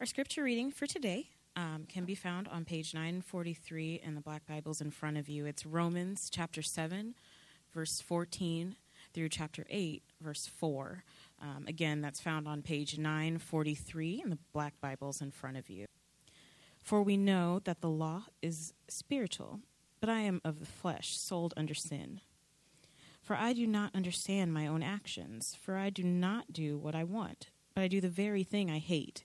Our scripture reading for today um, can be found on page 943 in the Black Bibles in front of you. It's Romans chapter 7, verse 14 through chapter 8, verse 4. Um, again, that's found on page 943 in the Black Bibles in front of you. For we know that the law is spiritual, but I am of the flesh, sold under sin. For I do not understand my own actions, for I do not do what I want, but I do the very thing I hate.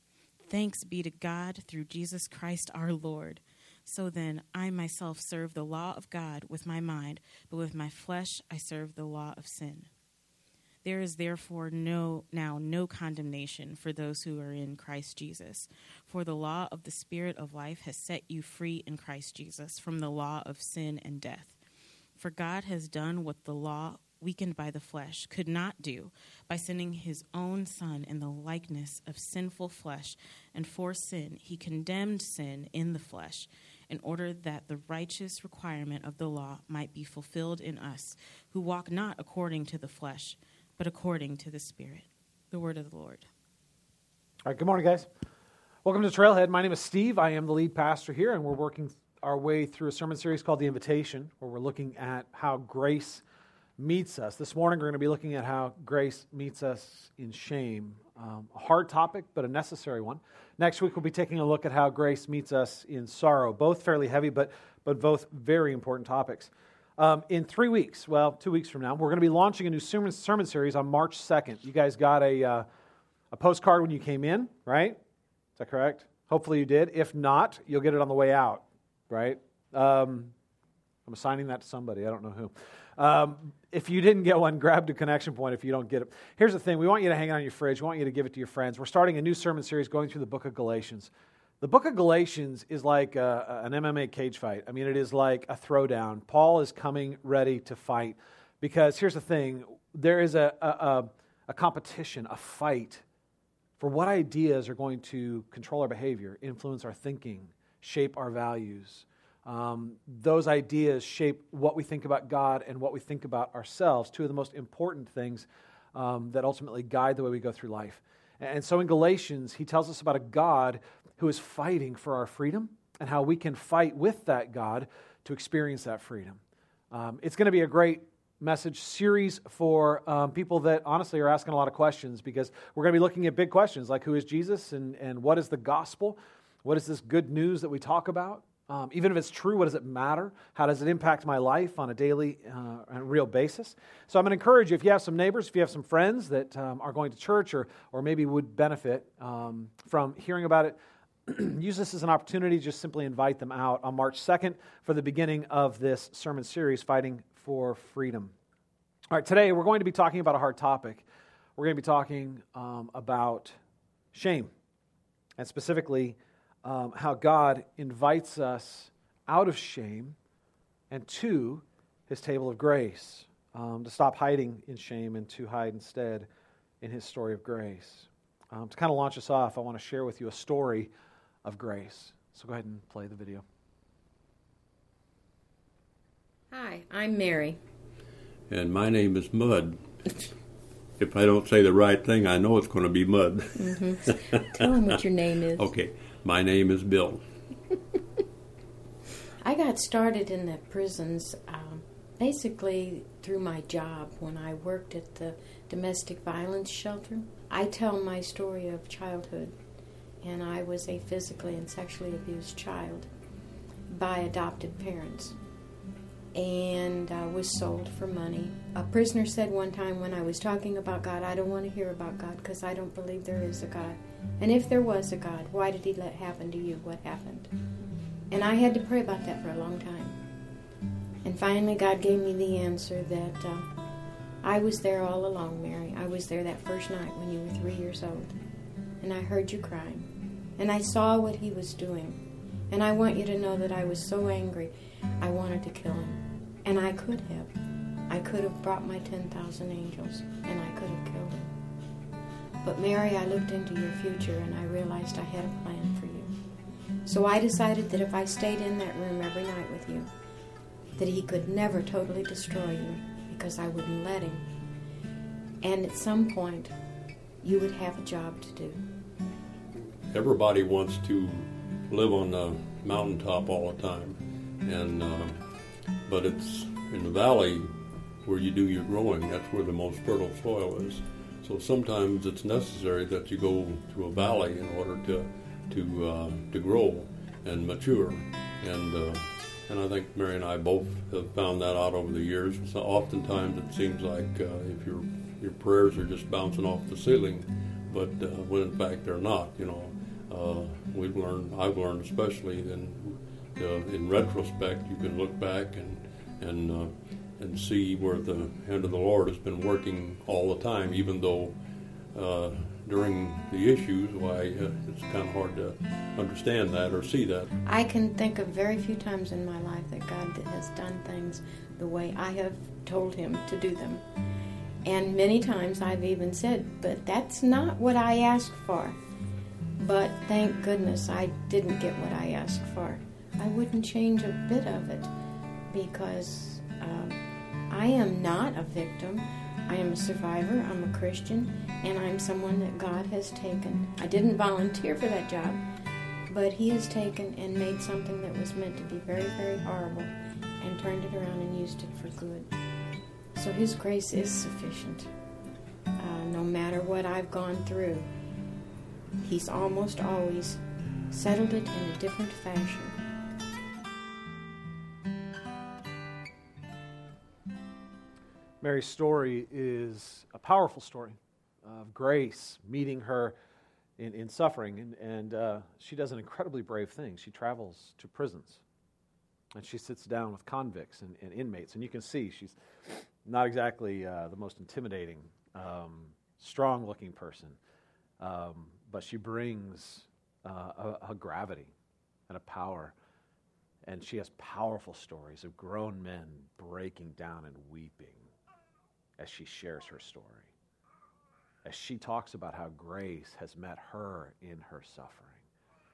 Thanks be to God through Jesus Christ our Lord. So then, I myself serve the law of God with my mind, but with my flesh I serve the law of sin. There is therefore no now no condemnation for those who are in Christ Jesus. For the law of the Spirit of life has set you free in Christ Jesus from the law of sin and death. For God has done what the law weakened by the flesh, could not do by sending his own Son in the likeness of sinful flesh, and for sin he condemned sin in the flesh, in order that the righteous requirement of the law might be fulfilled in us, who walk not according to the flesh, but according to the Spirit. The word of the Lord. All right, good morning, guys. Welcome to Trailhead. My name is Steve. I am the lead pastor here, and we're working our way through a sermon series called The Invitation, where we're looking at how grace meets us. This morning, we're going to be looking at how grace meets us in shame. Um, a hard topic, but a necessary one. Next week, we'll be taking a look at how grace meets us in sorrow. Both fairly heavy, but, but both very important topics. Um, in three weeks, well, two weeks from now, we're going to be launching a new sermon, sermon series on March 2nd. You guys got a, uh, a postcard when you came in, right? Is that correct? Hopefully you did. If not, you'll get it on the way out, right? Um, I'm assigning that to somebody. I don't know who. Um, if you didn't get one, grab the connection point if you don't get it. Here's the thing we want you to hang it on your fridge, we want you to give it to your friends. We're starting a new sermon series going through the book of Galatians. The book of Galatians is like a, an MMA cage fight. I mean, it is like a throwdown. Paul is coming ready to fight because here's the thing there is a, a, a competition, a fight for what ideas are going to control our behavior, influence our thinking, shape our values. Um, those ideas shape what we think about God and what we think about ourselves, two of the most important things um, that ultimately guide the way we go through life. And so in Galatians, he tells us about a God who is fighting for our freedom and how we can fight with that God to experience that freedom. Um, it's going to be a great message series for um, people that honestly are asking a lot of questions because we're going to be looking at big questions like who is Jesus and, and what is the gospel? What is this good news that we talk about? Um, even if it's true, what does it matter? How does it impact my life on a daily uh, and real basis? So I'm going to encourage you if you have some neighbors, if you have some friends that um, are going to church or, or maybe would benefit um, from hearing about it, use this as an opportunity to just simply invite them out on March 2nd for the beginning of this sermon series, Fighting for Freedom. All right, today we're going to be talking about a hard topic. We're going to be talking um, about shame, and specifically, um, how God invites us out of shame and to his table of grace, um, to stop hiding in shame and to hide instead in his story of grace. Um, to kind of launch us off, I want to share with you a story of grace. So go ahead and play the video. Hi, I'm Mary. And my name is Mud. if I don't say the right thing, I know it's going to be Mud. Mm-hmm. Tell him what your name is. Okay. My name is Bill. I got started in the prisons um, basically through my job when I worked at the domestic violence shelter. I tell my story of childhood, and I was a physically and sexually abused child. by adopted parents and uh, was sold for money. A prisoner said one time when I was talking about God, I don't want to hear about God because I don't believe there is a God. And if there was a God, why did He let happen to you what happened? And I had to pray about that for a long time. And finally, God gave me the answer that uh, I was there all along, Mary. I was there that first night when you were three years old. And I heard you crying. And I saw what He was doing. And I want you to know that I was so angry, I wanted to kill Him. And I could have. I could have brought my 10,000 angels, and I could have killed Him. But Mary, I looked into your future and I realized I had a plan for you. So I decided that if I stayed in that room every night with you, that he could never totally destroy you because I wouldn't let him. And at some point, you would have a job to do. Everybody wants to live on the mountaintop all the time, and uh, but it's in the valley where you do your growing. That's where the most fertile soil is. So sometimes it's necessary that you go to a valley in order to to uh, to grow and mature. And uh, and I think Mary and I both have found that out over the years. So oftentimes it seems like uh, if your your prayers are just bouncing off the ceiling, but uh, when in fact they're not. You know, uh, we've learned. I've learned especially in uh, in retrospect, you can look back and and and see where the hand of the Lord has been working all the time, even though uh, during the issues, why uh, it's kind of hard to understand that or see that. I can think of very few times in my life that God has done things the way I have told Him to do them. And many times I've even said, but that's not what I asked for. But thank goodness I didn't get what I asked for. I wouldn't change a bit of it because um, I am not a victim. I am a survivor, I'm a Christian, and I'm someone that God has taken. I didn't volunteer for that job, but He has taken and made something that was meant to be very, very horrible and turned it around and used it for good. So His grace is sufficient. Uh, no matter what I've gone through, He's almost always settled it in a different fashion. Mary's story is a powerful story of grace meeting her in, in suffering. And, and uh, she does an incredibly brave thing. She travels to prisons and she sits down with convicts and, and inmates. And you can see she's not exactly uh, the most intimidating, um, strong looking person, um, but she brings uh, a, a gravity and a power. And she has powerful stories of grown men breaking down and weeping as she shares her story, as she talks about how grace has met her in her suffering,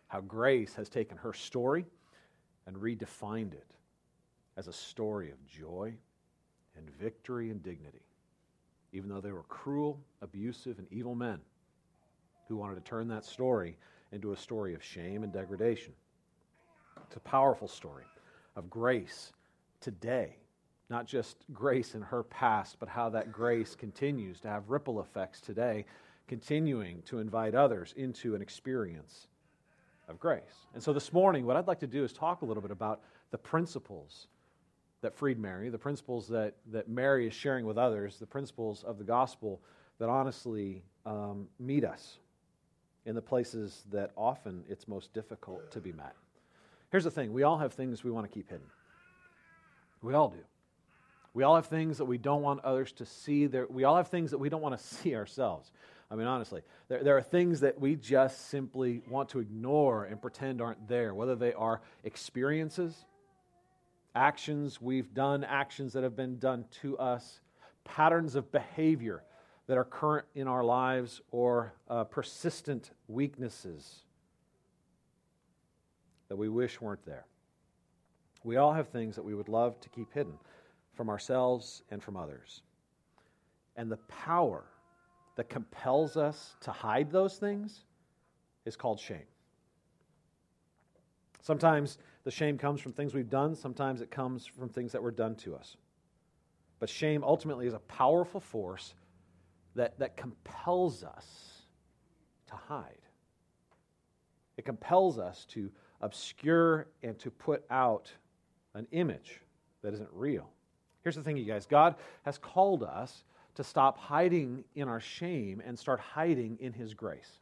how grace has taken her story and redefined it as a story of joy and victory and dignity, even though they were cruel, abusive, and evil men who wanted to turn that story into a story of shame and degradation. It's a powerful story of grace today not just grace in her past, but how that grace continues to have ripple effects today, continuing to invite others into an experience of grace. And so this morning, what I'd like to do is talk a little bit about the principles that freed Mary, the principles that, that Mary is sharing with others, the principles of the gospel that honestly um, meet us in the places that often it's most difficult to be met. Here's the thing we all have things we want to keep hidden. We all do. We all have things that we don't want others to see. We all have things that we don't want to see ourselves. I mean, honestly, there, there are things that we just simply want to ignore and pretend aren't there, whether they are experiences, actions we've done, actions that have been done to us, patterns of behavior that are current in our lives, or uh, persistent weaknesses that we wish weren't there. We all have things that we would love to keep hidden from ourselves and from others. And the power that compels us to hide those things is called shame. Sometimes the shame comes from things we've done, sometimes it comes from things that were done to us. But shame ultimately is a powerful force that, that compels us to hide. It compels us to obscure and to put out an image that isn't real. Here's the thing, you guys God has called us to stop hiding in our shame and start hiding in His grace.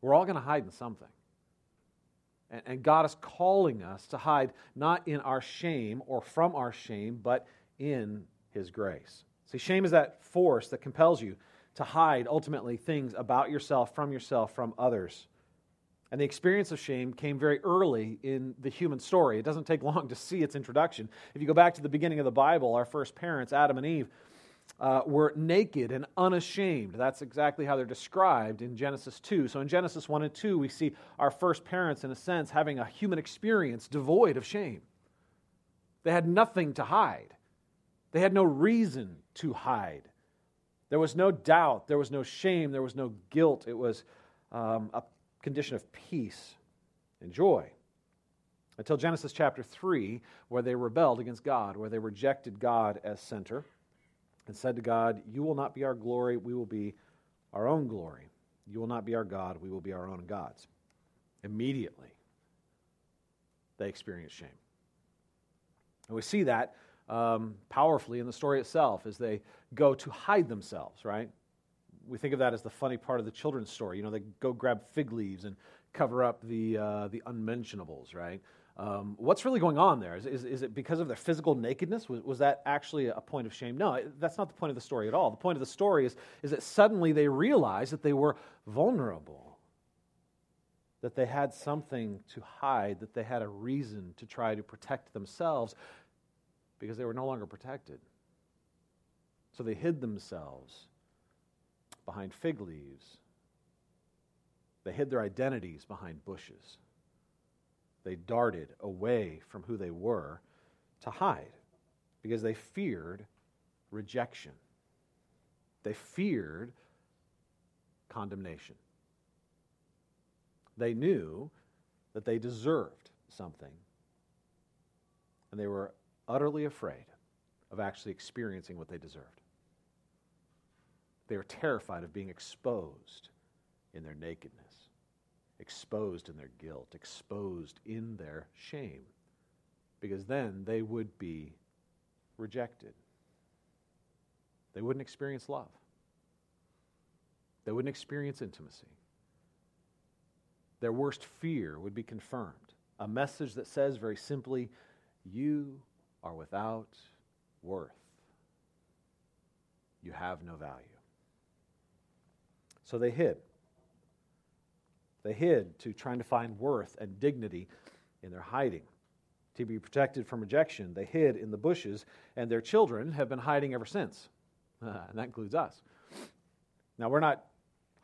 We're all going to hide in something. And, and God is calling us to hide not in our shame or from our shame, but in His grace. See, shame is that force that compels you to hide ultimately things about yourself, from yourself, from others. And the experience of shame came very early in the human story. It doesn't take long to see its introduction. If you go back to the beginning of the Bible, our first parents, Adam and Eve, uh, were naked and unashamed. That's exactly how they're described in Genesis 2. So in Genesis 1 and 2, we see our first parents, in a sense, having a human experience devoid of shame. They had nothing to hide, they had no reason to hide. There was no doubt, there was no shame, there was no guilt. It was um, a condition of peace and joy. Until Genesis chapter 3, where they rebelled against God, where they rejected God as center and said to God, You will not be our glory, we will be our own glory. You will not be our God, we will be our own gods. Immediately, they experienced shame. And we see that um, powerfully in the story itself as they go to hide themselves, right? We think of that as the funny part of the children's story. You know, they go grab fig leaves and cover up the, uh, the unmentionables, right? Um, what's really going on there? Is, is, is, it because of their physical nakedness? Was, was that actually a point of shame? No, that's not the point of the story at all. The point of the story is, is that suddenly they realize that they were vulnerable, that they had something to hide, that they had a reason to try to protect themselves because they were no longer protected. So they hid themselves behind fig leaves. They hid their identities behind bushes. They darted away from who they were to hide because they feared rejection. They feared condemnation. They knew that they deserved something, and they were utterly afraid of actually experiencing what they deserved. They were terrified of being exposed in their nakedness, exposed in their guilt, exposed in their shame, because then they would be rejected. They wouldn't experience love, they wouldn't experience intimacy. Their worst fear would be confirmed. A message that says very simply, You are without worth. You have no value. So they hid. They hid to trying to find worth and dignity in their hiding. To be protected from rejection, they hid in the bushes, and their children have been hiding ever since. and that includes us. Now, we're not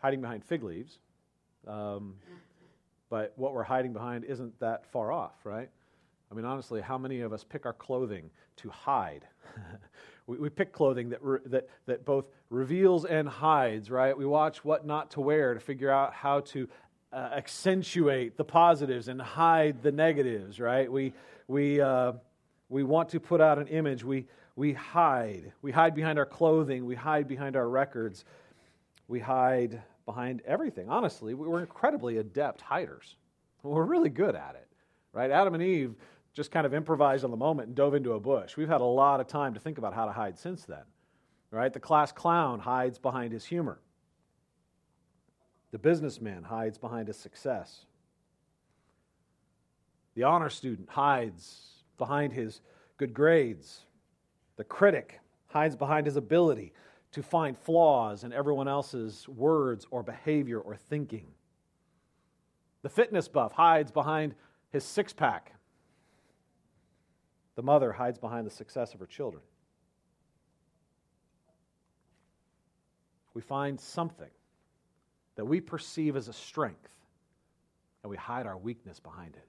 hiding behind fig leaves, um, but what we're hiding behind isn't that far off, right? I mean, honestly, how many of us pick our clothing to hide? we, we pick clothing that, re, that, that both reveals and hides, right? We watch what not to wear to figure out how to uh, accentuate the positives and hide the negatives, right? We, we, uh, we want to put out an image. We, we hide. We hide behind our clothing. We hide behind our records. We hide behind everything. Honestly, we're incredibly adept hiders. We're really good at it, right? Adam and Eve just kind of improvised on the moment and dove into a bush. We've had a lot of time to think about how to hide since then. Right? The class clown hides behind his humor. The businessman hides behind his success. The honor student hides behind his good grades. The critic hides behind his ability to find flaws in everyone else's words or behavior or thinking. The fitness buff hides behind his six pack the mother hides behind the success of her children. We find something that we perceive as a strength, and we hide our weakness behind it.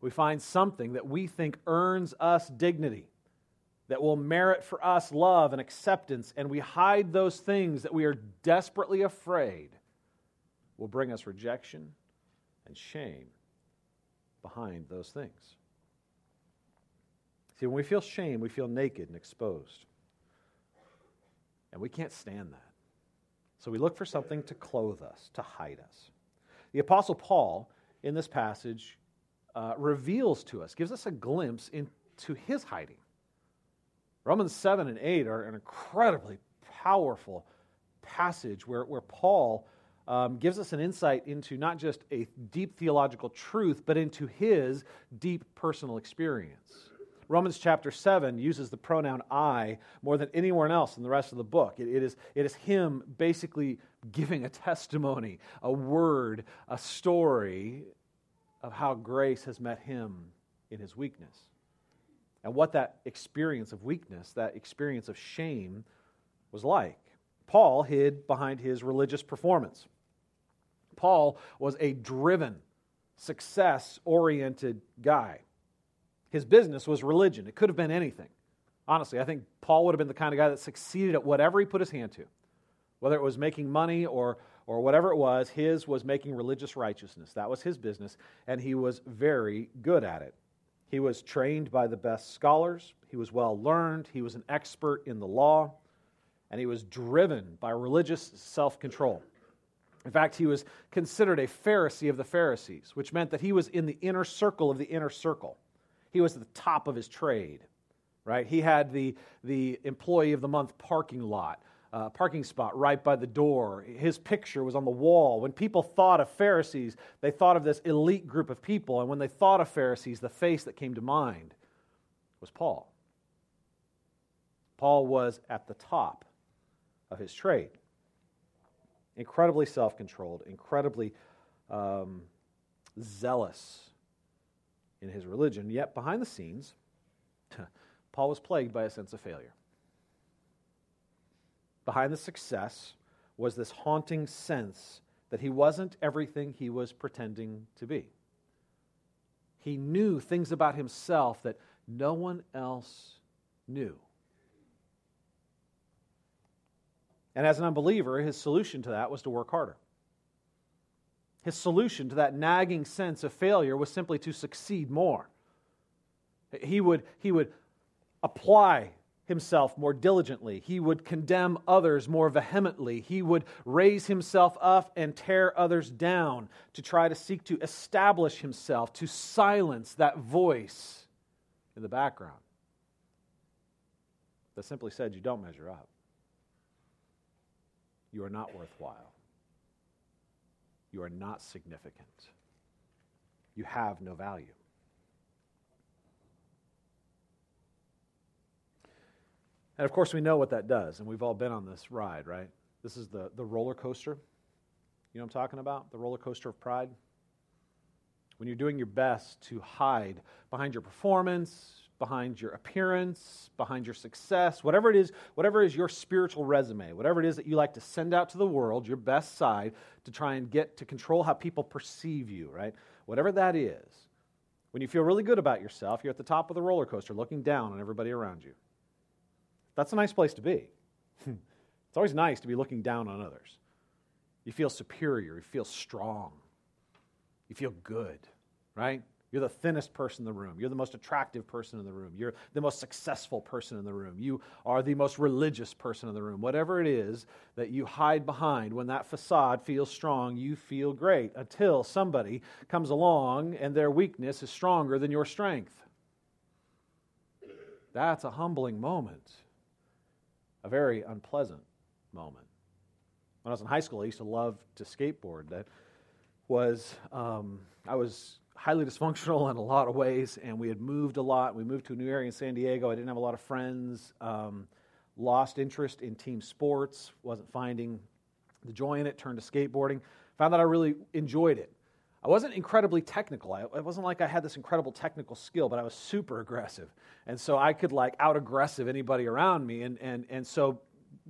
We find something that we think earns us dignity, that will merit for us love and acceptance, and we hide those things that we are desperately afraid will bring us rejection and shame behind those things. See, when we feel shame, we feel naked and exposed. And we can't stand that. So we look for something to clothe us, to hide us. the Apostle Paul in this passage uh, reveals to us, gives us a glimpse into his hiding. Romans 7 and 8 are an incredibly powerful passage where, where Paul um, gives us an insight into not just a deep theological truth, but into his deep personal experience. Romans chapter 7 uses the pronoun I more than anyone else in the rest of the book. It, it, is, it is him basically giving a testimony, a word, a story of how grace has met him in his weakness. And what that experience of weakness, that experience of shame, was like. Paul hid behind his religious performance. Paul was a driven, success oriented guy. His business was religion. It could have been anything. Honestly, I think Paul would have been the kind of guy that succeeded at whatever he put his hand to. Whether it was making money or, or whatever it was, his was making religious righteousness. That was his business, and he was very good at it. He was trained by the best scholars, he was well learned, he was an expert in the law, and he was driven by religious self control. In fact, he was considered a Pharisee of the Pharisees, which meant that he was in the inner circle of the inner circle. He was at the top of his trade, right? He had the, the employee of the month parking lot, uh, parking spot right by the door. His picture was on the wall. When people thought of Pharisees, they thought of this elite group of people. And when they thought of Pharisees, the face that came to mind was Paul. Paul was at the top of his trade. Incredibly self controlled, incredibly um, zealous in his religion, yet behind the scenes, Paul was plagued by a sense of failure. Behind the success was this haunting sense that he wasn't everything he was pretending to be. He knew things about himself that no one else knew. And as an unbeliever, his solution to that was to work harder. His solution to that nagging sense of failure was simply to succeed more. He would, he would apply himself more diligently. He would condemn others more vehemently. He would raise himself up and tear others down to try to seek to establish himself, to silence that voice in the background that simply said, You don't measure up. You are not worthwhile. You are not significant. You have no value. And of course, we know what that does, and we've all been on this ride, right? This is the, the roller coaster. You know what I'm talking about? The roller coaster of pride. When you're doing your best to hide behind your performance, behind your appearance, behind your success, whatever it is, whatever is your spiritual resume, whatever it is that you like to send out to the world, your best side to try and get to control how people perceive you, right? Whatever that is. When you feel really good about yourself, you're at the top of the roller coaster looking down on everybody around you. That's a nice place to be. Hmm. it's always nice to be looking down on others. You feel superior, you feel strong, you feel good, right? You're the thinnest person in the room. You're the most attractive person in the room. You're the most successful person in the room. You are the most religious person in the room. Whatever it is that you hide behind, when that facade feels strong, you feel great until somebody comes along and their weakness is stronger than your strength. That's a humbling moment, a very unpleasant moment. When I was in high school, I used to love to skateboard. That was, um, I was highly dysfunctional in a lot of ways, and we had moved a lot. We moved to a new area in San Diego. I didn't have a lot of friends. Um, lost interest in team sports. Wasn't finding the joy in it. Turned to skateboarding. Found that I really enjoyed it. I wasn't incredibly technical. I, it wasn't like I had this incredible technical skill, but I was super aggressive, and so I could like out aggressive anybody around me. And and and so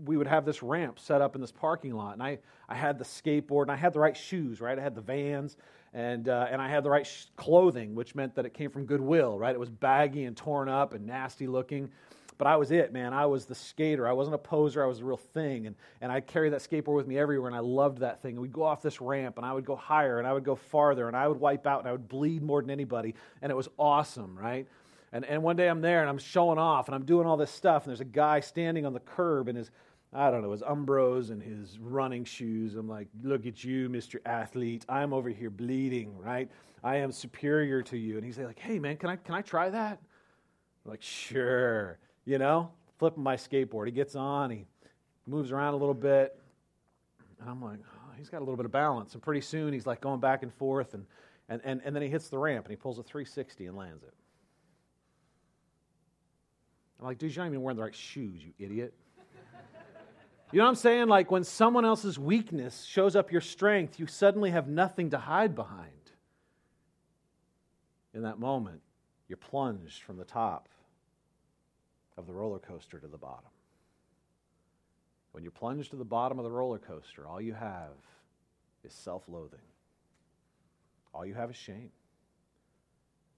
we would have this ramp set up in this parking lot, and I I had the skateboard, and I had the right shoes, right? I had the Vans, and, uh, and I had the right sh- clothing, which meant that it came from Goodwill, right? It was baggy and torn up and nasty looking. But I was it, man. I was the skater. I wasn't a poser. I was the real thing. And, and I'd carry that skateboard with me everywhere, and I loved that thing. And we'd go off this ramp, and I would go higher, and I would go farther, and I would wipe out, and I would bleed more than anybody. And it was awesome, right? And, and one day I'm there, and I'm showing off, and I'm doing all this stuff, and there's a guy standing on the curb, and his, I don't know, his Umbros and his running shoes. I'm like, look at you, Mr. Athlete. I'm over here bleeding, right? I am superior to you. And he's like, hey, man, can I, can I try that? I'm like, sure. You know, flipping my skateboard. He gets on, he moves around a little bit. And I'm like, oh, he's got a little bit of balance. And pretty soon he's like going back and forth. And, and, and, and then he hits the ramp and he pulls a 360 and lands it. I'm like, dude, you're not even wearing the right shoes, you idiot. You know what I'm saying? Like when someone else's weakness shows up your strength, you suddenly have nothing to hide behind. In that moment, you're plunged from the top of the roller coaster to the bottom. When you're plunged to the bottom of the roller coaster, all you have is self loathing. All you have is shame.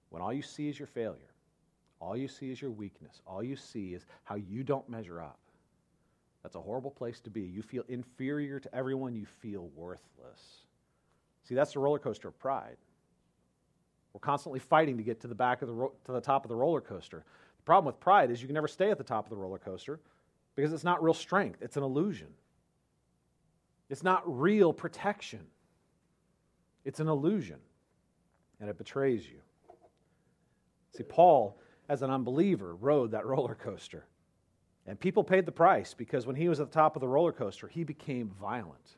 When all you see is your failure, all you see is your weakness, all you see is how you don't measure up, that's a horrible place to be. You feel inferior to everyone, you feel worthless. See, that's the roller coaster of pride. We're constantly fighting to get to the back of the ro- to the top of the roller coaster. The problem with pride is you can never stay at the top of the roller coaster because it's not real strength, it's an illusion. It's not real protection. It's an illusion and it betrays you. See, Paul, as an unbeliever, rode that roller coaster. And people paid the price because when he was at the top of the roller coaster, he became violent.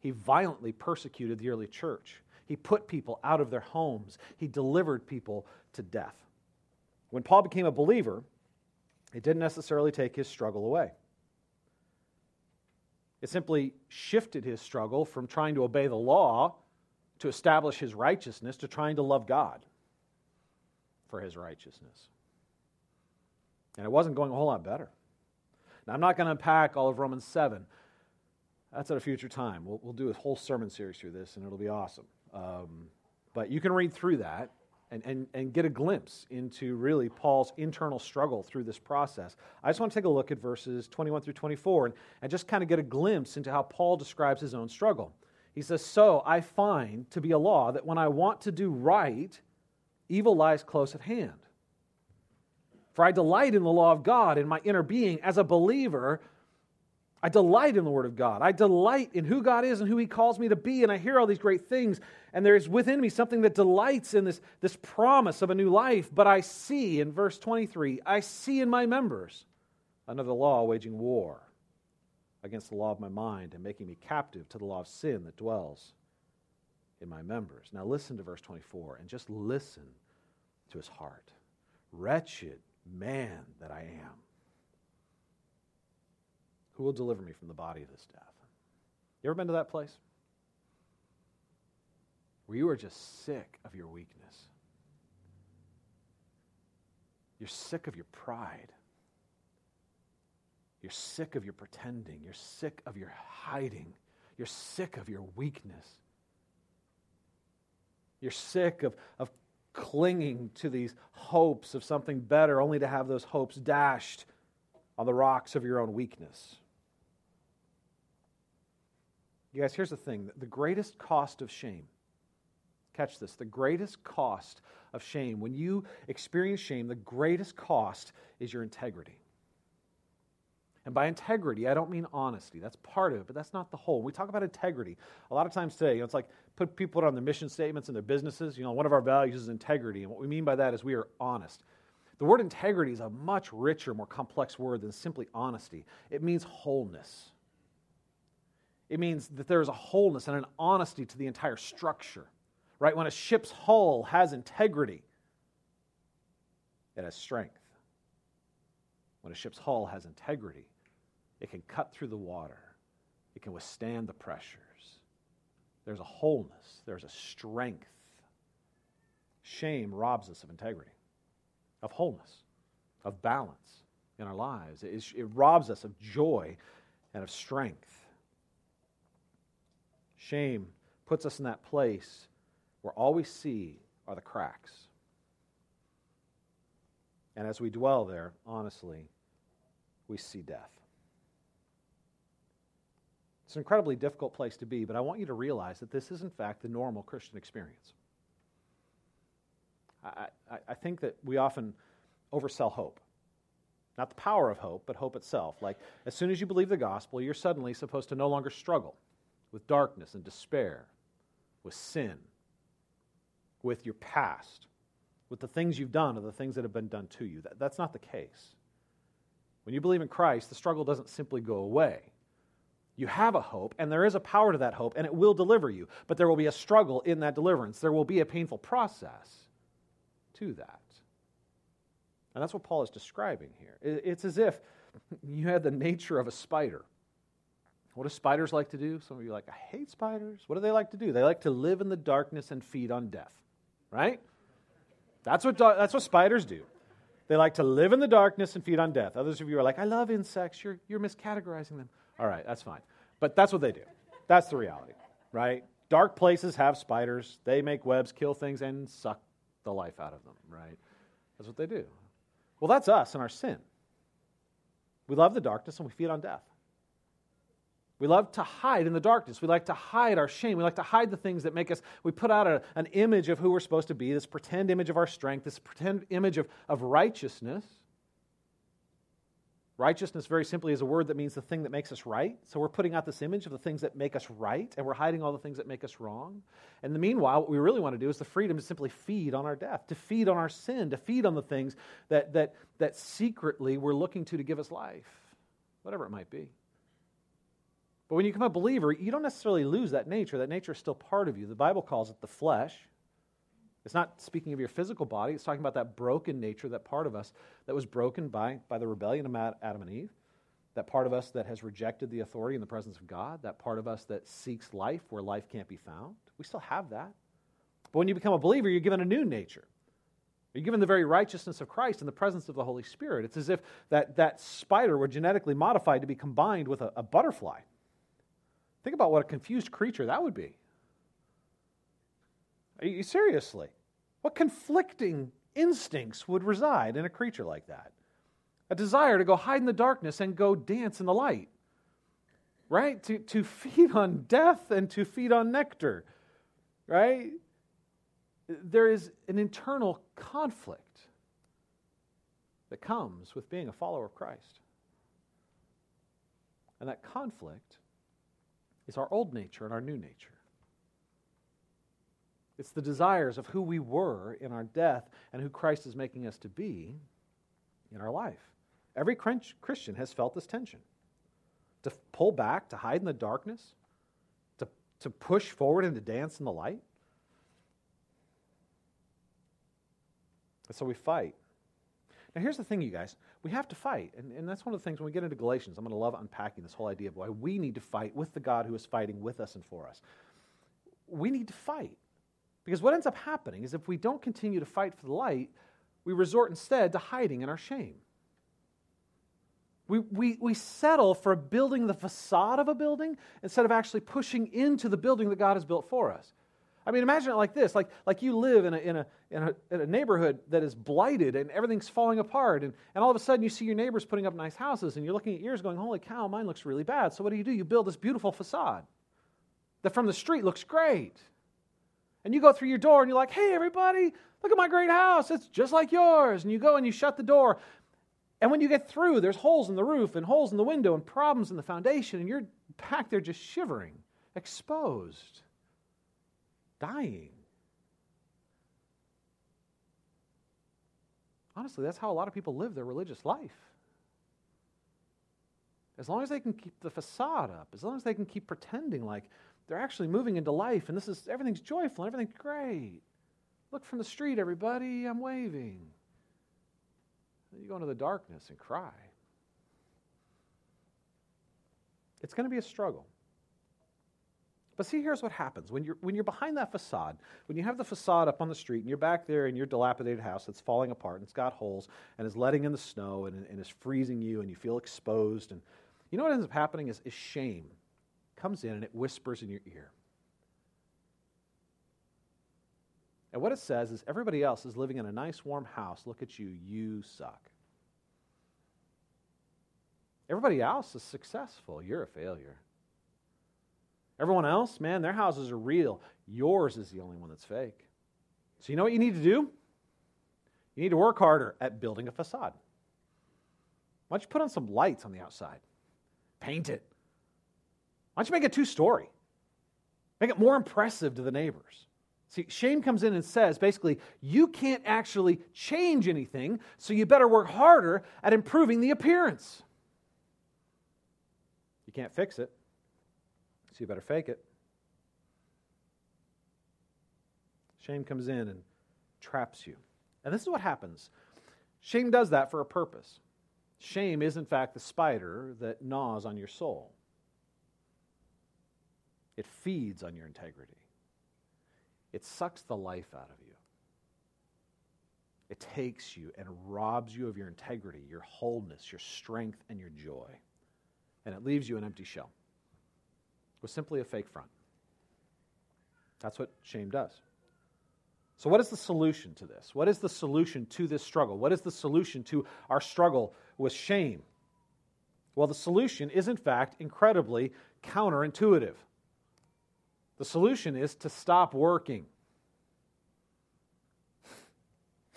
He violently persecuted the early church. He put people out of their homes. He delivered people to death. When Paul became a believer, it didn't necessarily take his struggle away. It simply shifted his struggle from trying to obey the law to establish his righteousness to trying to love God for his righteousness. And it wasn't going a whole lot better. Now, I'm not going to unpack all of Romans 7. That's at a future time. We'll, we'll do a whole sermon series through this, and it'll be awesome. Um, but you can read through that and, and, and get a glimpse into really Paul's internal struggle through this process. I just want to take a look at verses 21 through 24 and, and just kind of get a glimpse into how Paul describes his own struggle. He says, So I find to be a law that when I want to do right, evil lies close at hand. For I delight in the law of God in my inner being. As a believer, I delight in the Word of God. I delight in who God is and who He calls me to be. And I hear all these great things. And there is within me something that delights in this, this promise of a new life. But I see, in verse 23, I see in my members another law waging war against the law of my mind and making me captive to the law of sin that dwells in my members. Now listen to verse 24 and just listen to his heart. Wretched man that I am. Who will deliver me from the body of this death? You ever been to that place? Where you are just sick of your weakness. You're sick of your pride. You're sick of your pretending. You're sick of your hiding. You're sick of your weakness. You're sick of, of clinging to these hopes of something better, only to have those hopes dashed on the rocks of your own weakness. You guys, here's the thing the greatest cost of shame, catch this, the greatest cost of shame, when you experience shame, the greatest cost is your integrity. And by integrity, I don't mean honesty. That's part of it, but that's not the whole. We talk about integrity, a lot of times today, you know, it's like put people on their mission statements and their businesses. You know, one of our values is integrity, and what we mean by that is we are honest. The word integrity is a much richer, more complex word than simply honesty. It means wholeness. It means that there is a wholeness and an honesty to the entire structure. Right? When a ship's hull has integrity, it has strength. When a ship's hull has integrity, it can cut through the water, it can withstand the pressures. There's a wholeness, there's a strength. Shame robs us of integrity, of wholeness, of balance in our lives. It, it robs us of joy and of strength. Shame puts us in that place where all we see are the cracks. And as we dwell there, honestly, we see death. It's an incredibly difficult place to be, but I want you to realize that this is, in fact, the normal Christian experience. I, I, I think that we often oversell hope. Not the power of hope, but hope itself. Like, as soon as you believe the gospel, you're suddenly supposed to no longer struggle with darkness and despair, with sin, with your past, with the things you've done or the things that have been done to you. That, that's not the case. When you believe in Christ, the struggle doesn't simply go away. You have a hope, and there is a power to that hope, and it will deliver you. But there will be a struggle in that deliverance. There will be a painful process to that. And that's what Paul is describing here. It's as if you had the nature of a spider. What do spiders like to do? Some of you are like, I hate spiders. What do they like to do? They like to live in the darkness and feed on death, right? That's what, that's what spiders do. They like to live in the darkness and feed on death. Others of you are like, I love insects. You're, you're miscategorizing them. All right, that's fine. But that's what they do. That's the reality, right? Dark places have spiders. They make webs, kill things, and suck the life out of them, right? That's what they do. Well, that's us and our sin. We love the darkness and we feed on death. We love to hide in the darkness. We like to hide our shame. We like to hide the things that make us, we put out a, an image of who we're supposed to be, this pretend image of our strength, this pretend image of, of righteousness. Righteousness, very simply, is a word that means the thing that makes us right. So we're putting out this image of the things that make us right, and we're hiding all the things that make us wrong. And the meanwhile, what we really want to do is the freedom to simply feed on our death, to feed on our sin, to feed on the things that, that, that secretly we're looking to to give us life, whatever it might be. But when you become a believer, you don't necessarily lose that nature. That nature is still part of you. The Bible calls it the flesh. It's not speaking of your physical body, it's talking about that broken nature, that part of us that was broken by, by the rebellion of Adam and Eve, that part of us that has rejected the authority in the presence of God, that part of us that seeks life where life can't be found. We still have that. But when you become a believer, you're given a new nature. You're given the very righteousness of Christ in the presence of the Holy Spirit. It's as if that, that spider were genetically modified to be combined with a, a butterfly. Think about what a confused creature that would be. Are you seriously? What conflicting instincts would reside in a creature like that? A desire to go hide in the darkness and go dance in the light. Right? To, to feed on death and to feed on nectar. Right? There is an internal conflict that comes with being a follower of Christ. And that conflict is our old nature and our new nature. It's the desires of who we were in our death and who Christ is making us to be in our life. Every Christian has felt this tension to pull back, to hide in the darkness, to, to push forward and to dance in the light. And so we fight. Now, here's the thing, you guys. We have to fight. And, and that's one of the things when we get into Galatians, I'm going to love unpacking this whole idea of why we need to fight with the God who is fighting with us and for us. We need to fight. Because what ends up happening is if we don't continue to fight for the light, we resort instead to hiding in our shame. We, we, we settle for building the facade of a building instead of actually pushing into the building that God has built for us. I mean, imagine it like this like, like you live in a, in, a, in, a, in a neighborhood that is blighted and everything's falling apart, and, and all of a sudden you see your neighbors putting up nice houses, and you're looking at yours going, Holy cow, mine looks really bad. So what do you do? You build this beautiful facade that from the street looks great. And you go through your door and you're like, Hey, everybody, look at my great house. It's just like yours. And you go and you shut the door. And when you get through, there's holes in the roof and holes in the window and problems in the foundation, and you're back there just shivering, exposed dying. Honestly, that's how a lot of people live their religious life. As long as they can keep the facade up, as long as they can keep pretending like they're actually moving into life and this is everything's joyful and everything's great. Look from the street, everybody, I'm waving. You go into the darkness and cry. It's going to be a struggle. But see, here's what happens. When you're, when you're behind that facade, when you have the facade up on the street and you're back there in your dilapidated house that's falling apart and it's got holes and is letting in the snow and, and is freezing you and you feel exposed, and you know what ends up happening is, is shame comes in and it whispers in your ear. And what it says is everybody else is living in a nice warm house. Look at you, you suck. Everybody else is successful. You're a failure. Everyone else, man, their houses are real. Yours is the only one that's fake. So, you know what you need to do? You need to work harder at building a facade. Why don't you put on some lights on the outside? Paint it. Why don't you make it two story? Make it more impressive to the neighbors. See, shame comes in and says basically, you can't actually change anything, so you better work harder at improving the appearance. You can't fix it, so you better fake it. Shame comes in and traps you. And this is what happens shame does that for a purpose. Shame is, in fact, the spider that gnaws on your soul, it feeds on your integrity, it sucks the life out of you. It takes you and robs you of your integrity, your wholeness, your strength, and your joy. And it leaves you an empty shell with simply a fake front. That's what shame does. So, what is the solution to this? What is the solution to this struggle? What is the solution to our struggle with shame? Well, the solution is, in fact, incredibly counterintuitive. The solution is to stop working.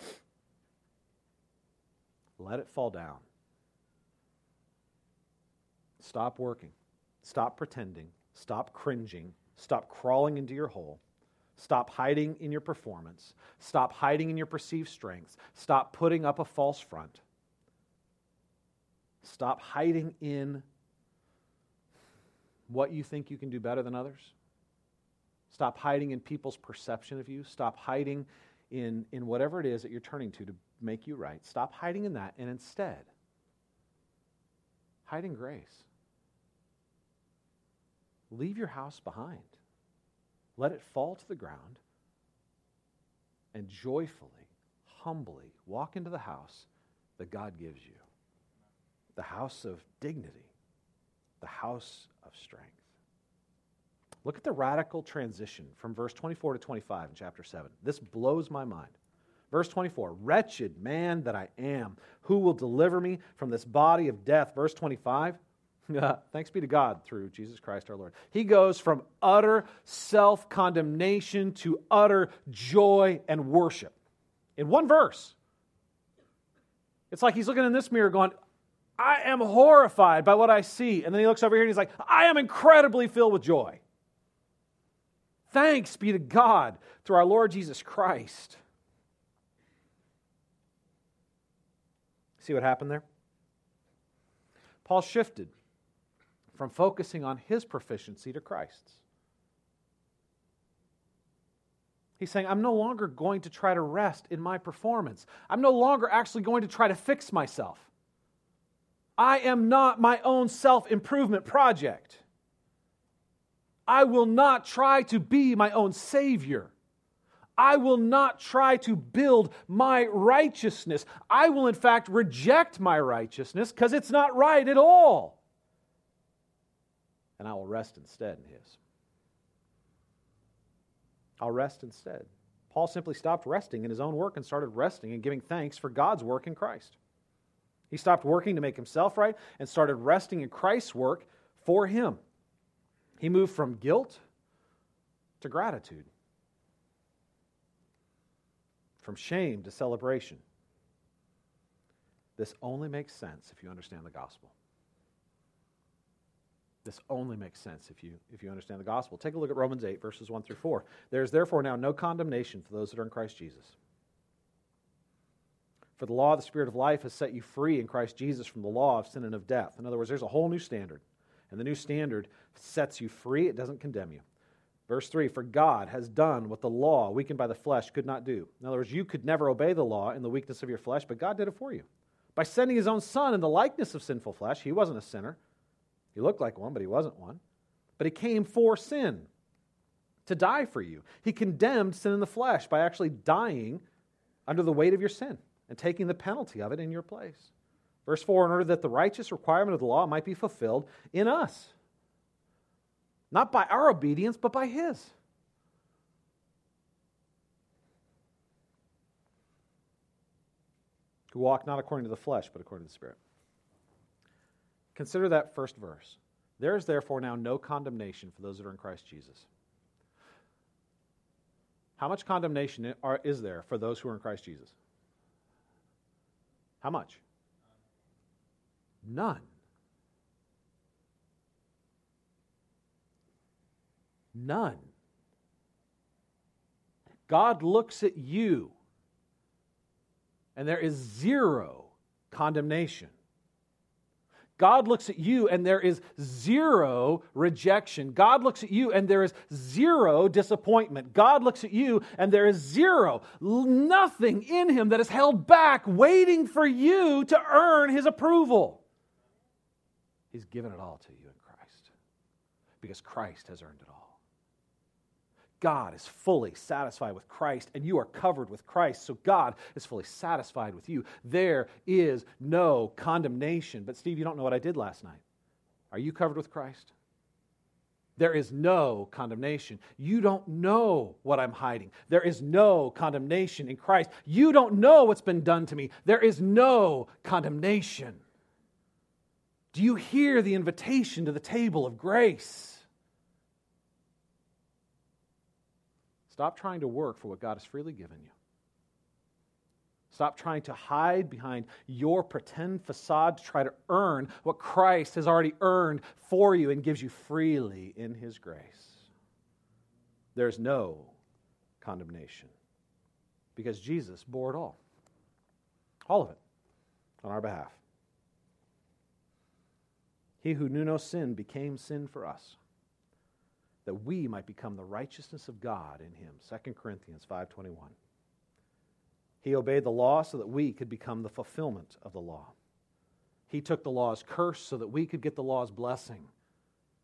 Let it fall down. Stop working. Stop pretending. Stop cringing. Stop crawling into your hole. Stop hiding in your performance. Stop hiding in your perceived strengths. Stop putting up a false front. Stop hiding in what you think you can do better than others. Stop hiding in people's perception of you. Stop hiding in, in whatever it is that you're turning to to make you right. Stop hiding in that and instead, hide in grace. Leave your house behind. Let it fall to the ground and joyfully, humbly walk into the house that God gives you the house of dignity, the house of strength. Look at the radical transition from verse 24 to 25 in chapter 7. This blows my mind. Verse 24 Wretched man that I am, who will deliver me from this body of death? Verse 25 Thanks be to God through Jesus Christ our Lord. He goes from utter self condemnation to utter joy and worship in one verse. It's like he's looking in this mirror going, I am horrified by what I see. And then he looks over here and he's like, I am incredibly filled with joy. Thanks be to God through our Lord Jesus Christ. See what happened there? Paul shifted from focusing on his proficiency to Christ's. He's saying, I'm no longer going to try to rest in my performance. I'm no longer actually going to try to fix myself. I am not my own self improvement project. I will not try to be my own Savior. I will not try to build my righteousness. I will, in fact, reject my righteousness because it's not right at all and I will rest instead in his. I'll rest instead. Paul simply stopped resting in his own work and started resting and giving thanks for God's work in Christ. He stopped working to make himself right and started resting in Christ's work for him. He moved from guilt to gratitude, from shame to celebration. This only makes sense if you understand the gospel. This only makes sense if you, if you understand the gospel. Take a look at Romans 8, verses 1 through 4. There is therefore now no condemnation for those that are in Christ Jesus. For the law of the Spirit of life has set you free in Christ Jesus from the law of sin and of death. In other words, there's a whole new standard. And the new standard sets you free, it doesn't condemn you. Verse 3 For God has done what the law, weakened by the flesh, could not do. In other words, you could never obey the law in the weakness of your flesh, but God did it for you. By sending his own Son in the likeness of sinful flesh, he wasn't a sinner he looked like one, but he wasn't one. But he came for sin, to die for you. He condemned sin in the flesh by actually dying under the weight of your sin and taking the penalty of it in your place. Verse 4 In order that the righteous requirement of the law might be fulfilled in us, not by our obedience, but by his. Who walk not according to the flesh, but according to the Spirit. Consider that first verse. There is therefore now no condemnation for those that are in Christ Jesus. How much condemnation is there for those who are in Christ Jesus? How much? None. None. God looks at you, and there is zero condemnation. God looks at you and there is zero rejection. God looks at you and there is zero disappointment. God looks at you and there is zero, nothing in Him that is held back, waiting for you to earn His approval. He's given it all to you in Christ because Christ has earned it all. God is fully satisfied with Christ, and you are covered with Christ, so God is fully satisfied with you. There is no condemnation. But, Steve, you don't know what I did last night. Are you covered with Christ? There is no condemnation. You don't know what I'm hiding. There is no condemnation in Christ. You don't know what's been done to me. There is no condemnation. Do you hear the invitation to the table of grace? Stop trying to work for what God has freely given you. Stop trying to hide behind your pretend facade to try to earn what Christ has already earned for you and gives you freely in His grace. There's no condemnation because Jesus bore it all. All of it on our behalf. He who knew no sin became sin for us that we might become the righteousness of God in him. 2 corinthians 5.21 he obeyed the law so that we could become the fulfillment of the law. He took the law's curse so that we could get the law's blessing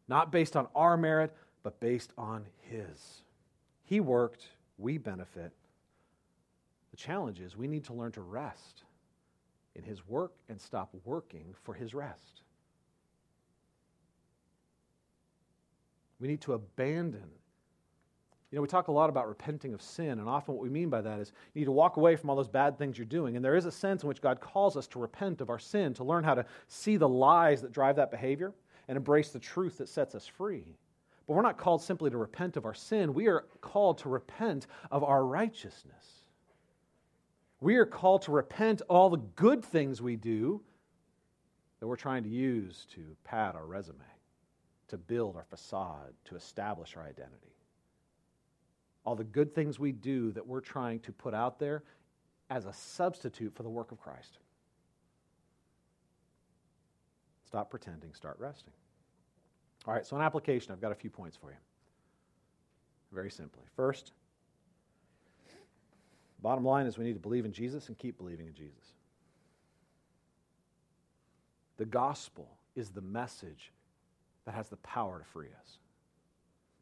not based on our merit but based on his. He worked we benefit. The challenge is we need to learn to rest in his work and stop working for his rest We need to abandon. You know, we talk a lot about repenting of sin, and often what we mean by that is you need to walk away from all those bad things you're doing. And there is a sense in which God calls us to repent of our sin, to learn how to see the lies that drive that behavior and embrace the truth that sets us free. But we're not called simply to repent of our sin, we are called to repent of our righteousness. We are called to repent all the good things we do that we're trying to use to pad our resume to build our facade, to establish our identity. All the good things we do that we're trying to put out there as a substitute for the work of Christ. Stop pretending, start resting. All right, so an application, I've got a few points for you. Very simply. First, bottom line is we need to believe in Jesus and keep believing in Jesus. The gospel is the message that has the power to free us.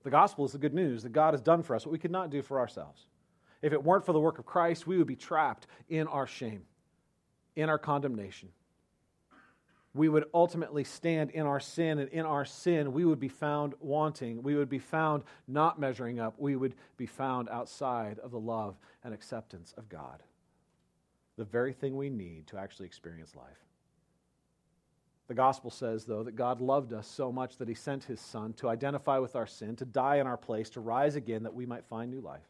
The gospel is the good news that God has done for us what we could not do for ourselves. If it weren't for the work of Christ, we would be trapped in our shame, in our condemnation. We would ultimately stand in our sin, and in our sin, we would be found wanting. We would be found not measuring up. We would be found outside of the love and acceptance of God. The very thing we need to actually experience life. The gospel says, though, that God loved us so much that he sent his son to identify with our sin, to die in our place, to rise again that we might find new life.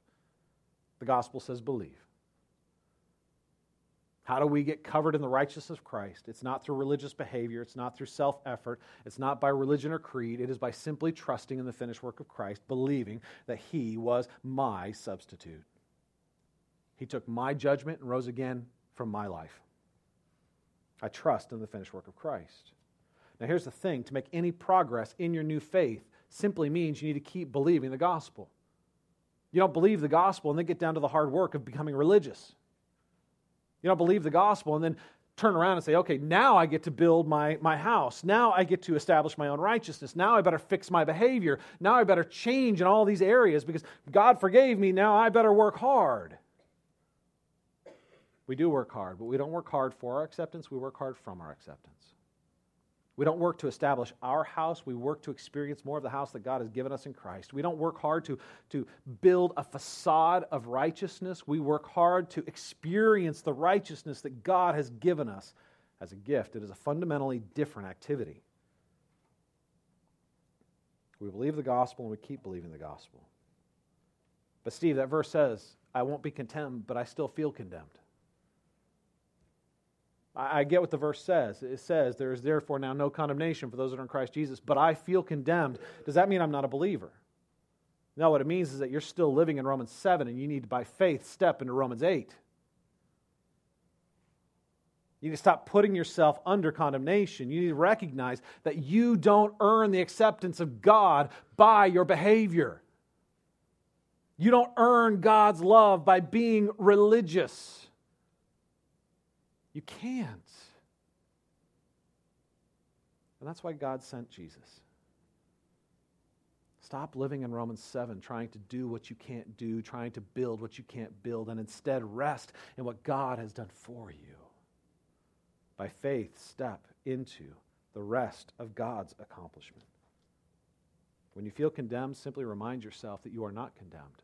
The gospel says, believe. How do we get covered in the righteousness of Christ? It's not through religious behavior. It's not through self effort. It's not by religion or creed. It is by simply trusting in the finished work of Christ, believing that He was my substitute. He took my judgment and rose again from my life. I trust in the finished work of Christ. Now, here's the thing to make any progress in your new faith simply means you need to keep believing the gospel. You don't believe the gospel and then get down to the hard work of becoming religious. You don't believe the gospel and then turn around and say, okay, now I get to build my, my house. Now I get to establish my own righteousness. Now I better fix my behavior. Now I better change in all these areas because God forgave me. Now I better work hard. We do work hard, but we don't work hard for our acceptance, we work hard from our acceptance. We don't work to establish our house. We work to experience more of the house that God has given us in Christ. We don't work hard to, to build a facade of righteousness. We work hard to experience the righteousness that God has given us as a gift. It is a fundamentally different activity. We believe the gospel and we keep believing the gospel. But, Steve, that verse says, I won't be condemned, but I still feel condemned. I, get what the verse says. It says, There is therefore now no condemnation for those that are in Christ Jesus, but I feel condemned. Does that mean I'm not a believer? No, what it means is that you're still living in Romans 7 and you need to, by faith, step into Romans 8. You need to stop putting yourself under condemnation. You need to recognize that you don't earn the acceptance of God by your behavior. You don't earn God's love by being religious. You can't. And that's why God sent Jesus. Stop living in Romans 7, trying to do what you can't do, trying to build what you can't build, and instead rest in what God has done for you by faith, step into the rest of God's accomplishment. When you feel condemned, simply remind yourself that you are not condemned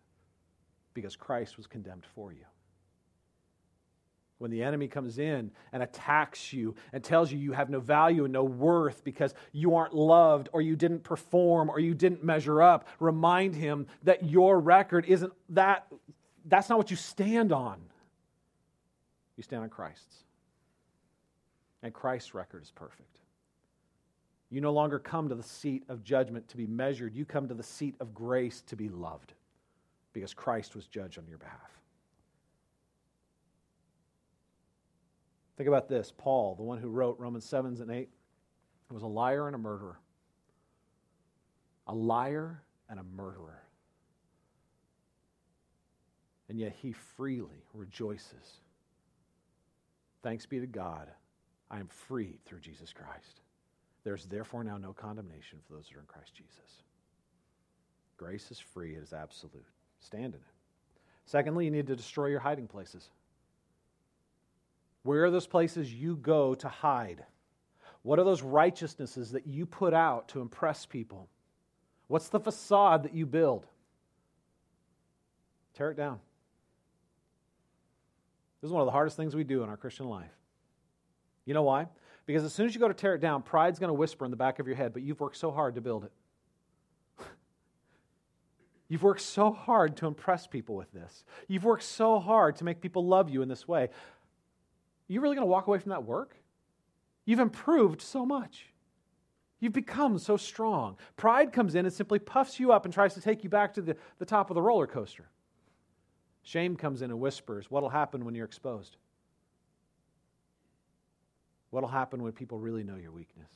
because Christ was condemned for you. When the enemy comes in and attacks you and tells you you have no value and no worth because you aren't loved or you didn't perform or you didn't measure up, remind him that your record isn't that, that's not what you stand on. You stand on Christ's. And Christ's record is perfect. You no longer come to the seat of judgment to be measured, you come to the seat of grace to be loved because Christ was judged on your behalf. Think about this Paul, the one who wrote Romans 7 and 8, was a liar and a murderer. A liar and a murderer. And yet he freely rejoices. Thanks be to God I am freed through Jesus Christ. There's therefore now no condemnation for those that are in Christ Jesus. Grace is free, it is absolute. Stand in it. Secondly, you need to destroy your hiding places. Where are those places you go to hide? What are those righteousnesses that you put out to impress people? What's the facade that you build? Tear it down. This is one of the hardest things we do in our Christian life. You know why? Because as soon as you go to tear it down, pride's going to whisper in the back of your head, but you've worked so hard to build it. You've worked so hard to impress people with this. You've worked so hard to make people love you in this way. You really going to walk away from that work? You've improved so much. You've become so strong. Pride comes in and simply puffs you up and tries to take you back to the, the top of the roller coaster. Shame comes in and whispers, What'll happen when you're exposed? What'll happen when people really know your weakness?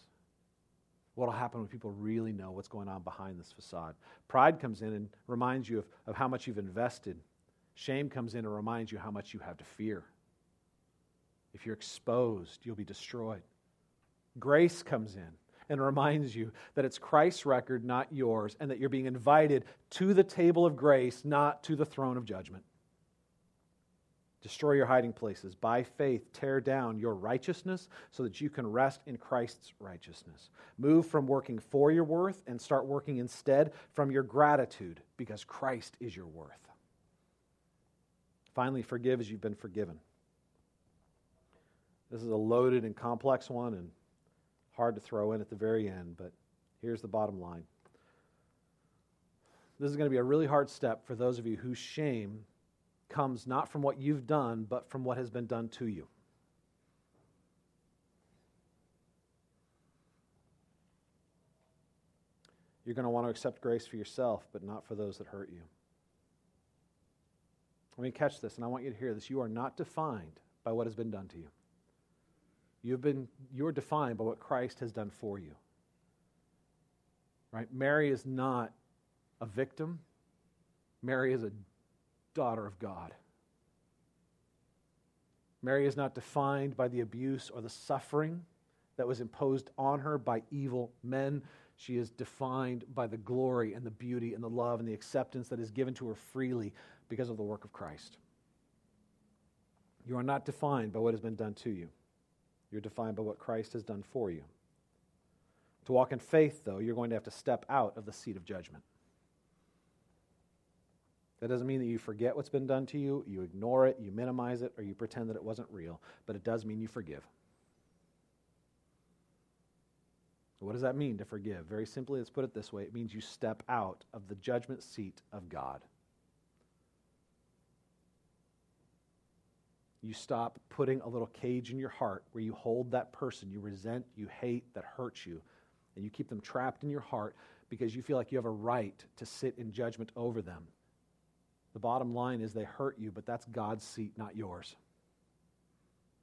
What'll happen when people really know what's going on behind this facade? Pride comes in and reminds you of, of how much you've invested. Shame comes in and reminds you how much you have to fear. If you're exposed, you'll be destroyed. Grace comes in and reminds you that it's Christ's record, not yours, and that you're being invited to the table of grace, not to the throne of judgment. Destroy your hiding places. By faith, tear down your righteousness so that you can rest in Christ's righteousness. Move from working for your worth and start working instead from your gratitude because Christ is your worth. Finally, forgive as you've been forgiven. This is a loaded and complex one and hard to throw in at the very end, but here's the bottom line. This is going to be a really hard step for those of you whose shame comes not from what you've done, but from what has been done to you. You're going to want to accept grace for yourself, but not for those that hurt you. Let me catch this, and I want you to hear this. You are not defined by what has been done to you. You've been, you're defined by what Christ has done for you. Right? Mary is not a victim. Mary is a daughter of God. Mary is not defined by the abuse or the suffering that was imposed on her by evil men. She is defined by the glory and the beauty and the love and the acceptance that is given to her freely because of the work of Christ. You are not defined by what has been done to you, you're defined by what Christ has done for you. To walk in faith, though, you're going to have to step out of the seat of judgment. That doesn't mean that you forget what's been done to you, you ignore it, you minimize it, or you pretend that it wasn't real, but it does mean you forgive. What does that mean to forgive? Very simply, let's put it this way it means you step out of the judgment seat of God. You stop putting a little cage in your heart where you hold that person you resent, you hate, that hurts you, and you keep them trapped in your heart because you feel like you have a right to sit in judgment over them. The bottom line is they hurt you, but that's God's seat, not yours.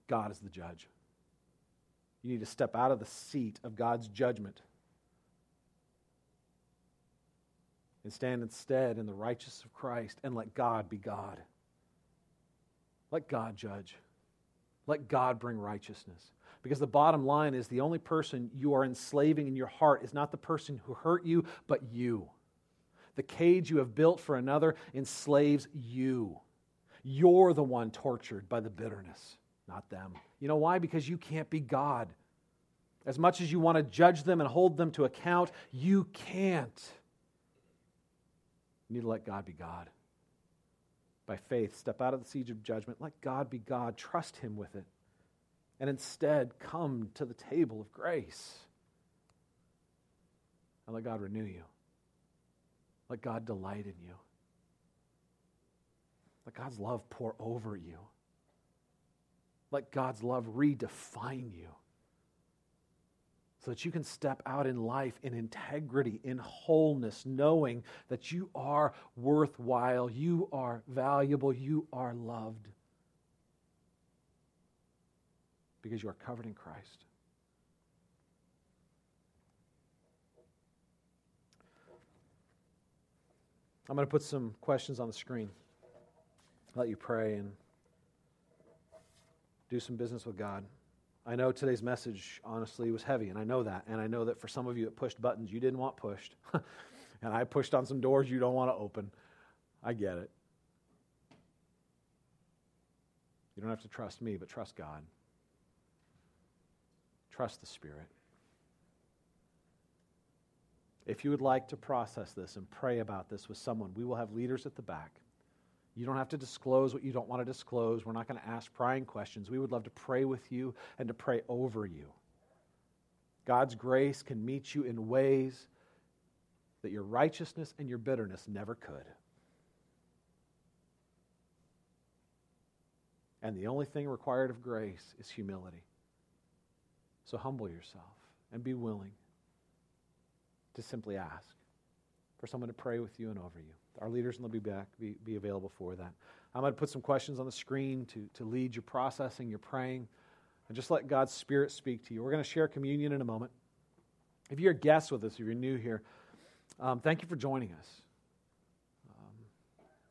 God is the judge. You need to step out of the seat of God's judgment and stand instead in the righteousness of Christ and let God be God. Let God judge. Let God bring righteousness. Because the bottom line is the only person you are enslaving in your heart is not the person who hurt you, but you. The cage you have built for another enslaves you. You're the one tortured by the bitterness, not them. You know why? Because you can't be God. As much as you want to judge them and hold them to account, you can't. You need to let God be God. By faith, step out of the siege of judgment. Let God be God. Trust Him with it. And instead, come to the table of grace. And let God renew you. Let God delight in you. Let God's love pour over you. Let God's love redefine you so that you can step out in life in integrity, in wholeness, knowing that you are worthwhile, you are valuable, you are loved. Because you are covered in Christ. I'm going to put some questions on the screen. I'll let you pray and do some business with God. I know today's message, honestly, was heavy, and I know that. And I know that for some of you, it pushed buttons you didn't want pushed. and I pushed on some doors you don't want to open. I get it. You don't have to trust me, but trust God. Trust the Spirit. If you would like to process this and pray about this with someone, we will have leaders at the back. You don't have to disclose what you don't want to disclose. We're not going to ask prying questions. We would love to pray with you and to pray over you. God's grace can meet you in ways that your righteousness and your bitterness never could. And the only thing required of grace is humility. So humble yourself and be willing to simply ask for someone to pray with you and over you. Our leaders and they'll be back, be, be available for that. I'm going to put some questions on the screen to, to lead your processing, your praying, and just let God's Spirit speak to you. We're going to share communion in a moment. If you're a guest with us, if you're new here, um, thank you for joining us. Um,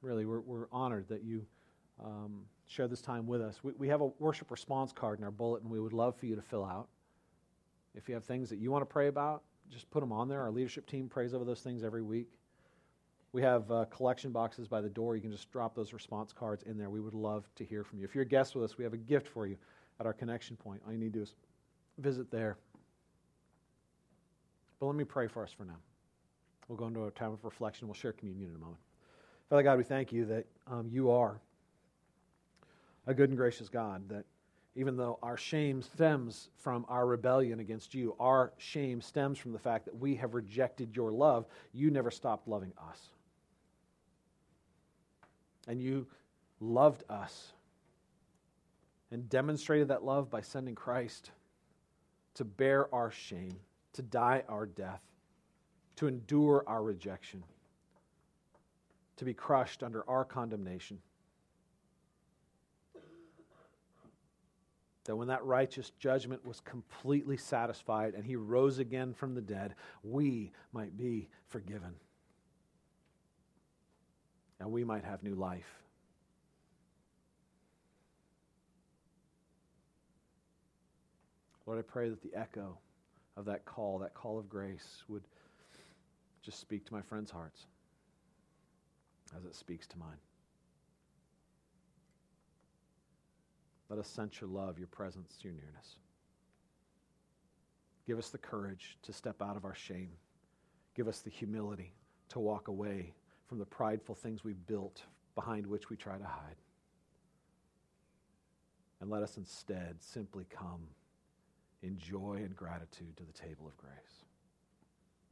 really, we're, we're honored that you um, share this time with us. We, we have a worship response card in our bulletin and we would love for you to fill out. If you have things that you want to pray about, just put them on there. Our leadership team prays over those things every week. We have uh, collection boxes by the door. You can just drop those response cards in there. We would love to hear from you. If you're a guest with us, we have a gift for you at our connection point. All you need to do is visit there. But let me pray for us for now. We'll go into a time of reflection. We'll share communion in a moment. Father God, we thank you that um, you are a good and gracious God, that even though our shame stems from our rebellion against you, our shame stems from the fact that we have rejected your love, you never stopped loving us. And you loved us and demonstrated that love by sending Christ to bear our shame, to die our death, to endure our rejection, to be crushed under our condemnation. That when that righteous judgment was completely satisfied and he rose again from the dead, we might be forgiven and we might have new life. Lord, I pray that the echo of that call, that call of grace, would just speak to my friends' hearts as it speaks to mine. Let us sense your love, your presence, your nearness. Give us the courage to step out of our shame. Give us the humility to walk away from the prideful things we've built behind which we try to hide. And let us instead simply come in joy and gratitude to the table of grace.